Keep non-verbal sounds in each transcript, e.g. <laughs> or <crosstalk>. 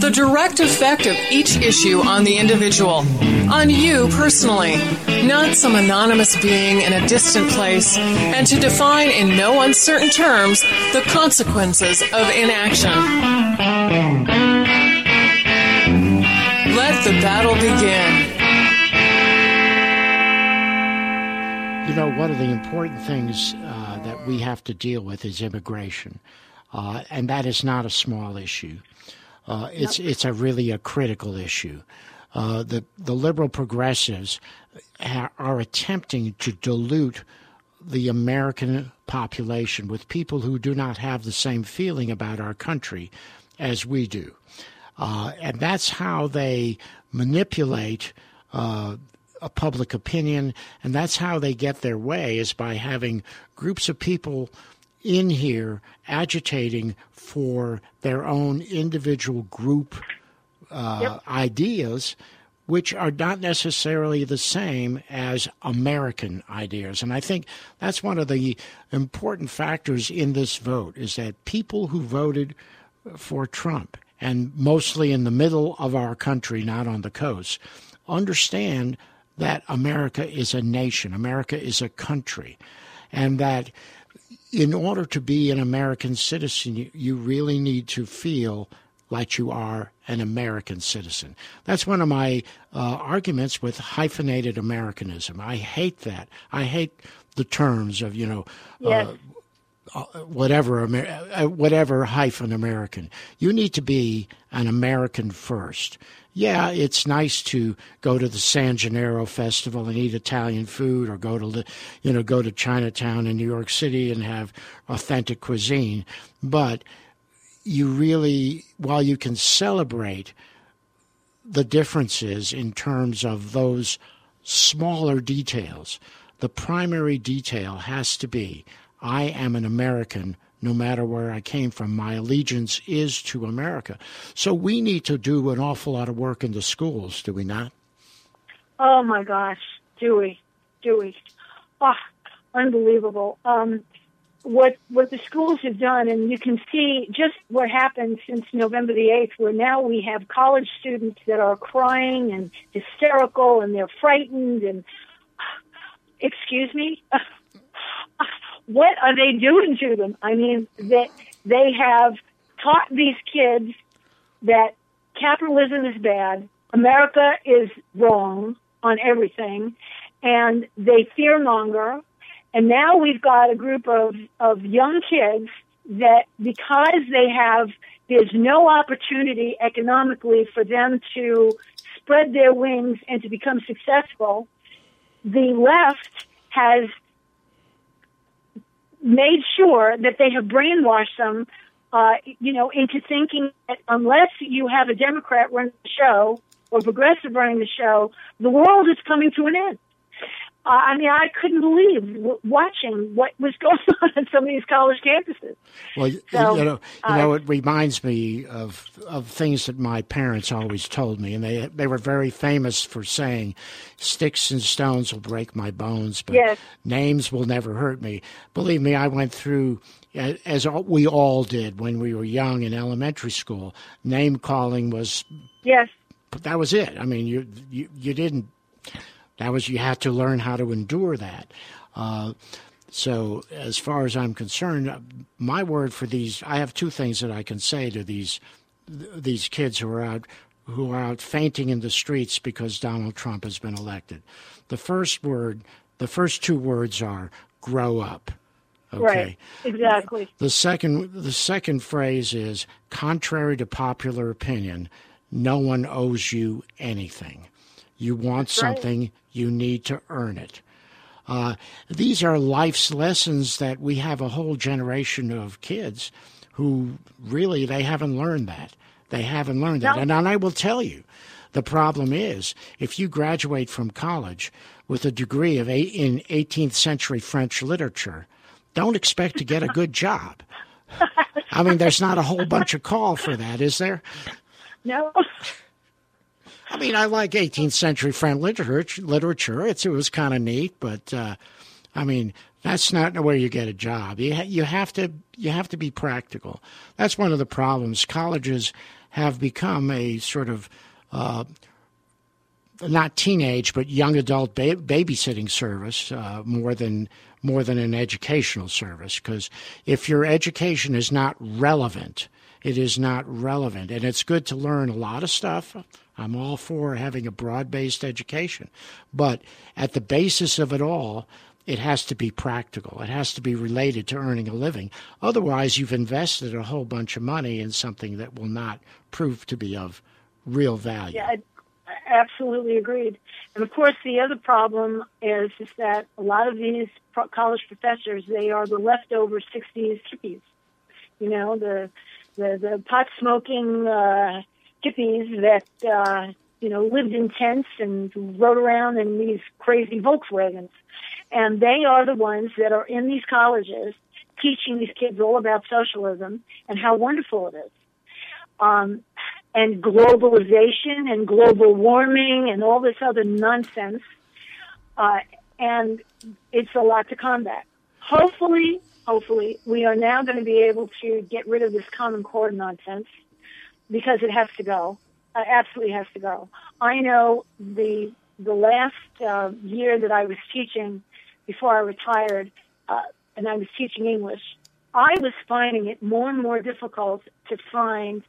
the direct effect of each issue on the individual, on you personally, not some anonymous being in a distant place, and to define in no uncertain terms the consequences of inaction. Let the battle begin. You know, one of the important things uh, that we have to deal with is immigration, uh, and that is not a small issue. Uh, it's it's a really a critical issue. Uh, the the liberal progressives ha- are attempting to dilute the American population with people who do not have the same feeling about our country as we do, uh, and that's how they manipulate. Uh, a public opinion, and that's how they get their way is by having groups of people in here agitating for their own individual group uh, yep. ideas, which are not necessarily the same as American ideas. And I think that's one of the important factors in this vote is that people who voted for Trump, and mostly in the middle of our country, not on the coast, understand that America is a nation, America is a country, and that in order to be an American citizen, you, really need to feel like you are an American citizen. That's one of my uh, arguments with hyphenated Americanism. I hate that. I hate the terms of, you know, yes. uh, uh, whatever uh, whatever hyphen American. You need to be an American first. Yeah, it's nice to go to the San Gennaro Festival and eat Italian food, or go to the, you know, go to Chinatown in New York City and have authentic cuisine. But you really, while you can celebrate the differences in terms of those smaller details, the primary detail has to be I am an American no matter where I came from. My allegiance is to America. So we need to do an awful lot of work in the schools, do we not? Oh my gosh, do we? Do we? Oh, unbelievable. Um, what what the schools have done, and you can see just what happened since November the eighth, where now we have college students that are crying and hysterical, and they're frightened, and <sighs> excuse me, <laughs> what are they doing to them? I mean, that they have taught these kids that capitalism is bad, America is wrong on everything, and they fearmonger. And now we've got a group of, of young kids that because they have, there's no opportunity economically for them to spread their wings and to become successful, the left has made sure that they have brainwashed them, uh, you know, into thinking that unless you have a Democrat running the show or progressive running the show, the world is coming to an end. Uh, I mean, I couldn't believe w- watching what was <laughs> going on on some of these college campuses. Well, so, you know, you uh, know, it reminds me of of things that my parents always told me, and they they were very famous for saying, "Sticks and stones will break my bones, but yes. names will never hurt me." Believe me, I went through as we all did when we were young in elementary school. Name calling was yes, that was it. I mean, you you, you didn't that was you had to learn how to endure that. Uh, so, as far as I'm concerned, my word for these, I have two things that I can say to these these kids who are out who are out fainting in the streets because Donald Trump has been elected. The first word, the first two words are "grow up." Okay. Right. Exactly. The second the second phrase is contrary to popular opinion, no one owes you anything You want something, you need to earn it. Uh, these are life's lessons that we have a whole generation of kids who really they haven't learned that. They haven't learned that. And, and I will tell you, the problem is if you graduate from college with a degree of eight, in 18th century French literature, don't expect to get a good job. <laughs> I mean, there's not a whole bunch of call for that, is there? No. I mean, I like 18th century French literature. Literature, it's, it was kind of neat, but uh, I mean, that's not where you get a job. You ha- you have to you have to be practical. That's one of the problems. Colleges have become a sort of uh, not teenage but young adult ba- babysitting service uh, more than more than an educational service. Because if your education is not relevant, it is not relevant, and it's good to learn a lot of stuff. I'm all for having a broad based education. But at the basis of it all, it has to be practical. It has to be related to earning a living. Otherwise, you've invested a whole bunch of money in something that will not prove to be of real value. Yeah, I absolutely agreed. And of course, the other problem is is that a lot of these college professors they are the leftover '60s hippies. You know, the the, the pot smoking uh, hippies that uh, you know lived in tents and rode around in these crazy Volkswagens, and they are the ones that are in these colleges teaching these kids all about socialism and how wonderful it is. Um, and globalization and global warming and all this other nonsense. Uh, and it's a lot to combat. Hopefully, hopefully, we are now going to be able to get rid of this common core nonsense because it has to go. Absolutely has to go. I know the the last uh, year that I was teaching before I retired, uh, and I was teaching English. I was finding it more and more difficult to find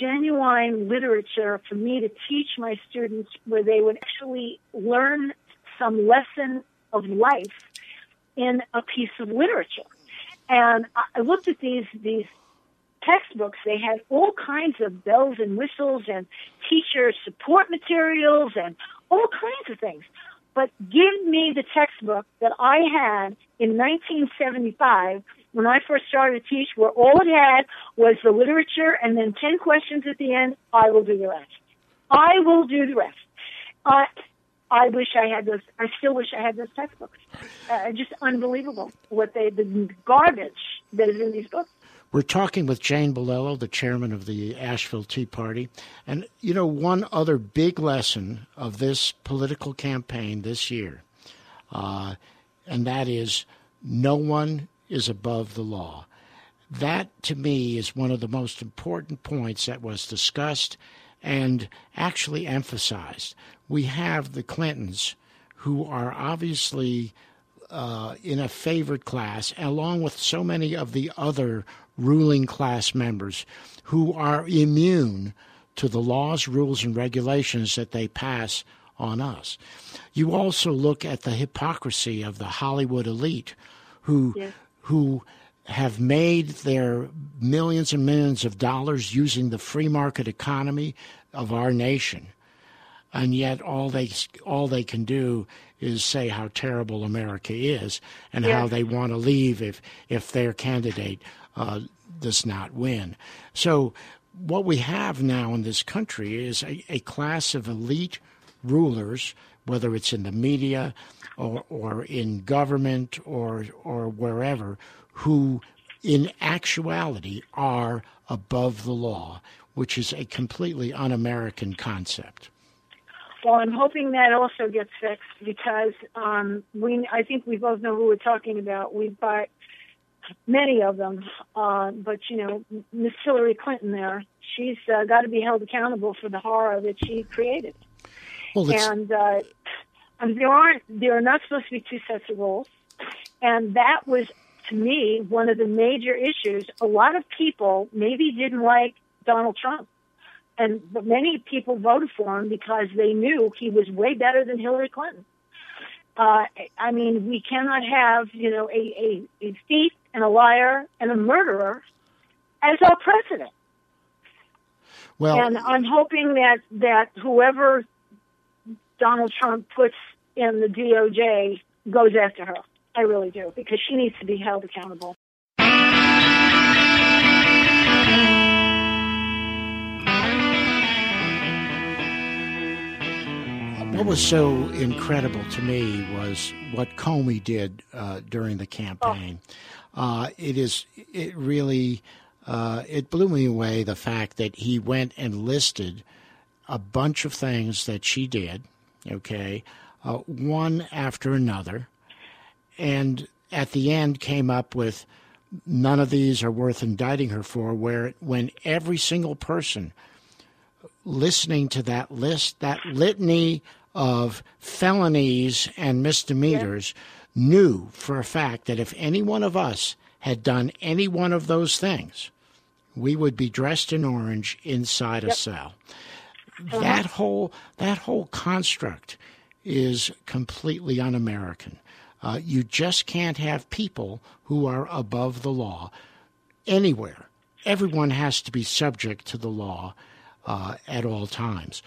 genuine literature for me to teach my students where they would actually learn some lesson of life in a piece of literature. And I looked at these these textbooks, they had all kinds of bells and whistles and teacher support materials and all kinds of things. But give me the textbook that I had in 1975 when I first started to teach, where all it had was the literature and then 10 questions at the end. I will do the rest. I will do the rest. Uh, I wish I had those. I still wish I had those textbooks. Uh, just unbelievable what they, the garbage that is in these books. We're talking with Jane Bilello, the chairman of the Asheville Tea Party. And, you know, one other big lesson of this political campaign this year, uh, and that is no one is above the law. That, to me, is one of the most important points that was discussed and actually emphasized. We have the Clintons, who are obviously uh, in a favored class, along with so many of the other ruling class members who are immune to the laws, rules, and regulations that they pass on us. You also look at the hypocrisy of the Hollywood elite who yes. who have made their millions and millions of dollars using the free market economy of our nation. And yet all they all they can do is say how terrible America is and yes. how they want to leave if if their candidate uh, does not win. So, what we have now in this country is a, a class of elite rulers, whether it's in the media or, or in government or, or wherever, who in actuality are above the law, which is a completely un American concept. Well, I'm hoping that also gets fixed because um, we, I think we both know who we're talking about. We've got many of them. Uh, but you know, Miss Hillary Clinton, there, she's uh, got to be held accountable for the horror that she created. Well, and uh, there aren't, there are not supposed to be two sets of rules, and that was to me one of the major issues. A lot of people maybe didn't like Donald Trump. And but many people voted for him because they knew he was way better than Hillary Clinton. Uh, I mean, we cannot have, you know, a, a, a thief and a liar and a murderer as our president. Well, and I'm hoping that that whoever Donald Trump puts in the DOJ goes after her. I really do because she needs to be held accountable. What was so incredible to me was what Comey did uh, during the campaign. Oh. Uh, it is it really uh, it blew me away the fact that he went and listed a bunch of things that she did, okay, uh, one after another, and at the end came up with none of these are worth indicting her for. Where when every single person listening to that list, that litany of felonies and misdemeanors yeah. Knew for a fact that if any one of us had done any one of those things, we would be dressed in orange inside yep. a cell. Uh-huh. That whole that whole construct is completely un-American. Uh, you just can't have people who are above the law anywhere. Everyone has to be subject to the law uh, at all times.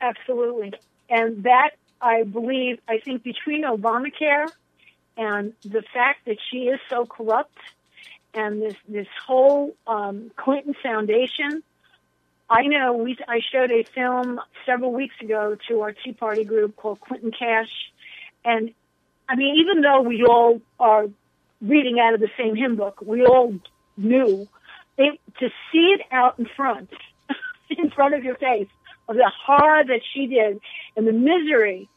Absolutely. And that, I believe, I think between Obamacare and the fact that she is so corrupt and this, this whole um, Clinton Foundation, I know we, I showed a film several weeks ago to our Tea Party group called Clinton Cash. And I mean, even though we all are reading out of the same hymn book, we all knew it, to see it out in front, <laughs> in front of your face, the horror that she did and the misery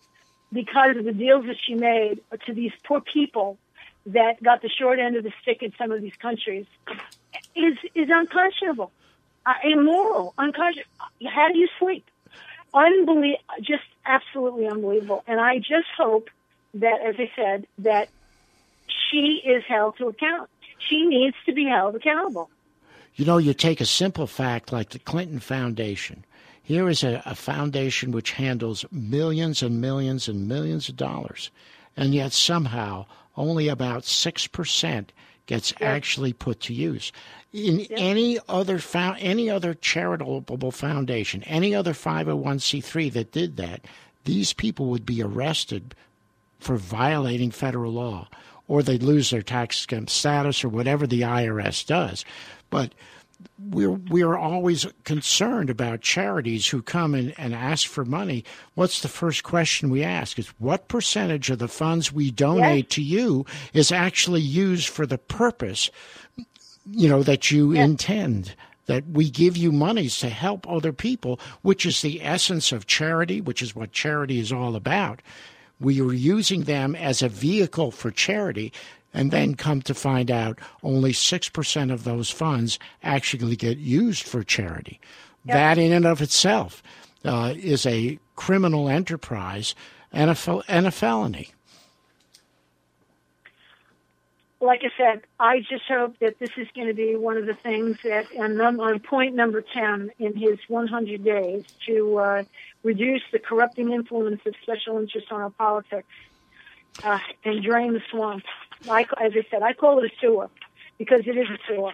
because of the deals that she made to these poor people that got the short end of the stick in some of these countries is is unconscionable, uh, immoral, unconscionable. How do you sleep? Unbelievable, just absolutely unbelievable. And I just hope that, as I said, that she is held to account. She needs to be held accountable. You know, you take a simple fact like the Clinton Foundation. Here is a, a foundation which handles millions and millions and millions of dollars, and yet somehow only about 6% gets actually put to use. In any other fo- any other charitable foundation, any other 501c3 that did that, these people would be arrested for violating federal law or they'd lose their tax exempt status or whatever the IRS does. But we're we're always concerned about charities who come and, and ask for money. What's the first question we ask? Is what percentage of the funds we donate yes. to you is actually used for the purpose, you know, that you yes. intend? That we give you monies to help other people, which is the essence of charity, which is what charity is all about. We are using them as a vehicle for charity and then come to find out only 6% of those funds actually get used for charity. Yep. That, in and of itself, uh, is a criminal enterprise and a, fel- and a felony. Like I said, I just hope that this is going to be one of the things that, and I'm on point number 10 in his 100 days, to uh, reduce the corrupting influence of special interests on our politics uh, and drain the swamp. I, as I said, I call it a sewer because it is a sewer.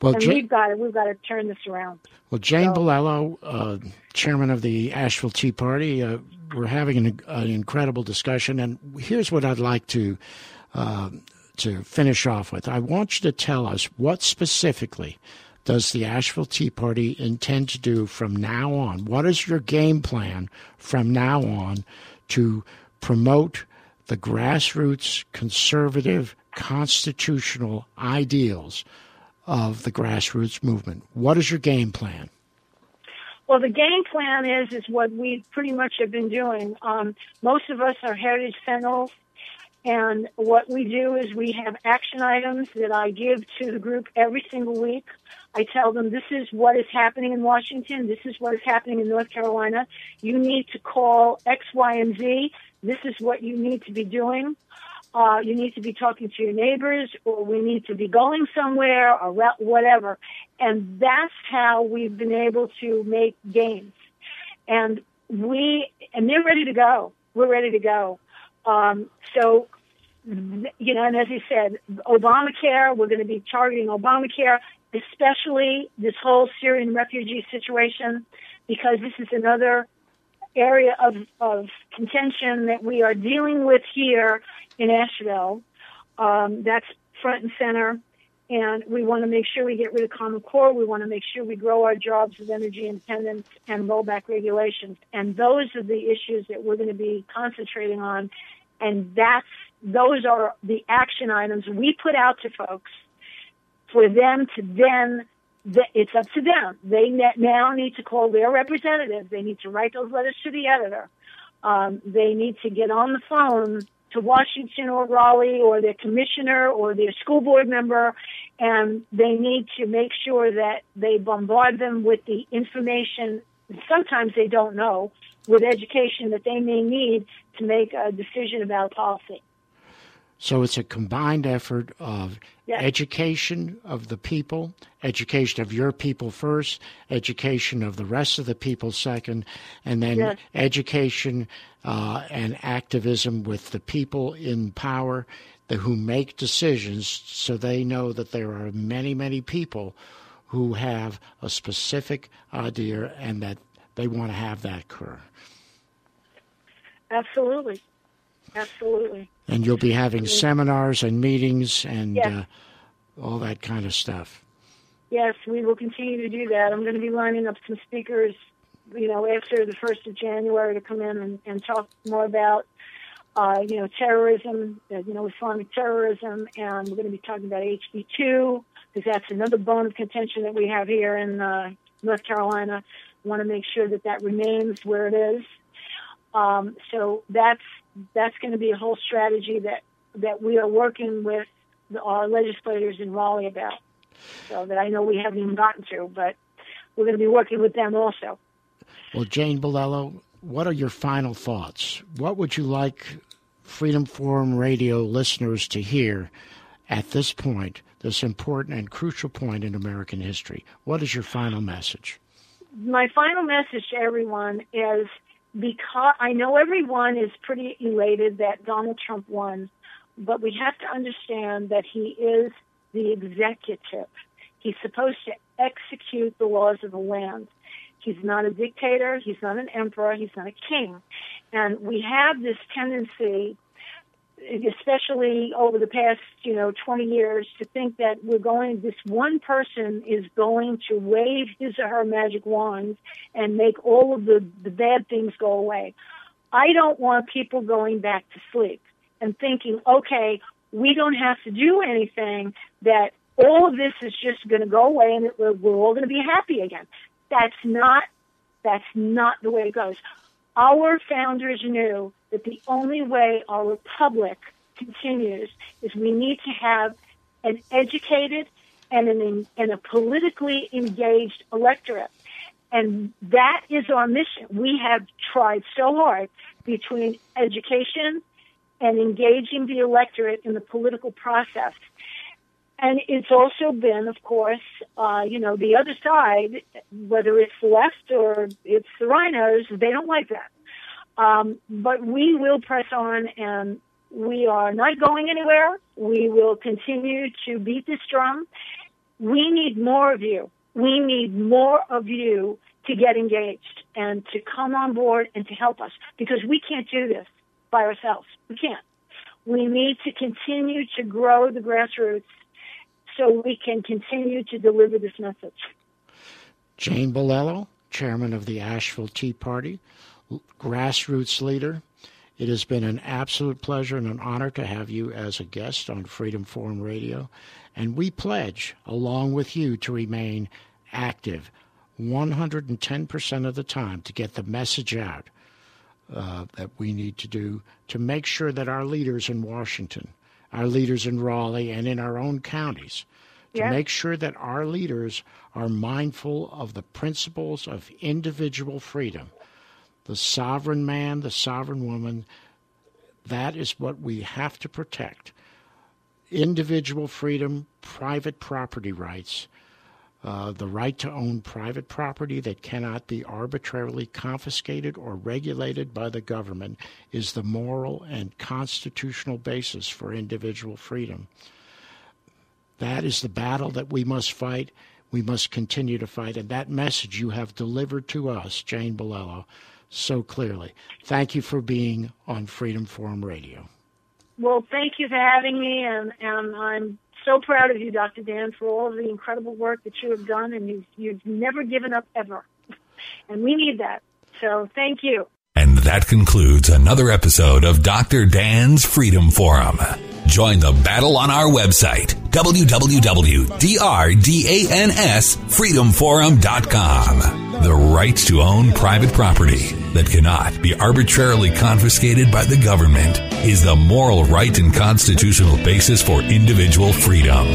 Well, and we've got to we've got to turn this around. Well, Jane so, Bilello, uh, chairman of the Asheville Tea Party, uh, we're having an, an, incredible discussion, and here's what I'd like to uh, to finish off with. I want you to tell us what specifically does the Asheville Tea Party intend to do from now on? What is your game plan from now on to promote the grassroots conservative constitutional ideals of the grassroots movement. What is your game plan? Well, the game plan is is what we pretty much have been doing. Um, most of us are heritage sentinels, and what we do is we have action items that I give to the group every single week. I tell them this is what is happening in Washington. This is what is happening in North Carolina. You need to call X, Y, and Z this is what you need to be doing. Uh, you need to be talking to your neighbors, or we need to be going somewhere, or whatever. And that's how we've been able to make gains. And we, and they're ready to go. We're ready to go. Um, so, you know, and as you said, Obamacare, we're going to be targeting Obamacare, especially this whole Syrian refugee situation, because this is another area of, of contention that we are dealing with here in Asheville. Um, that's front and center. And we want to make sure we get rid of Common Core. We want to make sure we grow our jobs with energy independence and rollback regulations. And those are the issues that we're going to be concentrating on. And that's, those are the action items we put out to folks for them to then it's up to them. They now need to call their representatives. They need to write those letters to the editor. Um, they need to get on the phone to Washington or Raleigh or their commissioner or their school board member, and they need to make sure that they bombard them with the information. Sometimes they don't know with education that they may need to make a decision about policy. So it's a combined effort of yes. education of the people, education of your people first, education of the rest of the people second, and then yes. education uh, and activism with the people in power the, who make decisions so they know that there are many, many people who have a specific idea and that they want to have that occur. Absolutely. Absolutely. And you'll be having seminars and meetings and yes. uh, all that kind of stuff. Yes, we will continue to do that. I'm going to be lining up some speakers, you know, after the 1st of January to come in and, and talk more about, uh, you know, terrorism, uh, you know, Islamic terrorism, and we're going to be talking about HB2 because that's another bone of contention that we have here in uh, North Carolina. want to make sure that that remains where it is. Um, so that's that's going to be a whole strategy that that we are working with the, our legislators in Raleigh about. So that I know we haven't even gotten to, but we're going to be working with them also. Well, Jane Bilello, what are your final thoughts? What would you like Freedom Forum Radio listeners to hear at this point, this important and crucial point in American history? What is your final message? My final message to everyone is because I know everyone is pretty elated that Donald Trump won, but we have to understand that he is the executive. He's supposed to execute the laws of the land. He's not a dictator. He's not an emperor. He's not a king. And we have this tendency especially over the past, you know, 20 years, to think that we're going, this one person is going to wave his or her magic wand and make all of the, the bad things go away. I don't want people going back to sleep and thinking, okay, we don't have to do anything, that all of this is just going to go away and we're, we're all going to be happy again. That's not, that's not the way it goes. Our founders knew that the only way our republic continues is we need to have an educated and an and a politically engaged electorate. And that is our mission. We have tried so hard between education and engaging the electorate in the political process. And it's also been, of course, uh, you know, the other side, whether it's the left or it's the RINOs, they don't like that. Um, but we will press on and we are not going anywhere. We will continue to beat this drum. We need more of you. We need more of you to get engaged and to come on board and to help us because we can't do this by ourselves. We can't. We need to continue to grow the grassroots so we can continue to deliver this message. Jane Bilello, chairman of the Asheville Tea Party, grassroots leader. It has been an absolute pleasure and an honor to have you as a guest on Freedom Forum Radio. And we pledge, along with you, to remain active 110% of the time to get the message out uh, that we need to do to make sure that our leaders in Washington, our leaders in Raleigh, and in our own counties, to make sure that our leaders are mindful of the principles of individual freedom the sovereign man, the sovereign woman, that is what we have to protect. Individual freedom, private property rights, uh, the right to own private property that cannot be arbitrarily confiscated or regulated by the government is the moral and constitutional basis for individual freedom. That is the battle that we must fight. We must continue to fight. And that message you have delivered to us, Jane Bilello, so clearly. Thank you for being on Freedom Forum Radio. Well, thank you for having me, and, and I'm so proud of you, Dr. Dan, for all of the incredible work that you have done, and you've, you've never given up ever. <laughs> And we need that. So thank you. And that concludes another episode of Dr. Dan's Freedom Forum. Join the battle on our website, www.drdansfreedomforum.com. The right to own private property that cannot be arbitrarily confiscated by the government is the moral right and constitutional basis for individual freedom.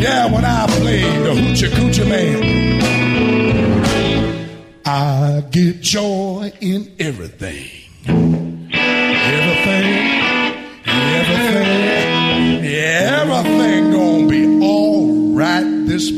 Yeah, when I play the Hoochie Coochie Man, I get joy in everything. Everything, everything, everything gonna be all right this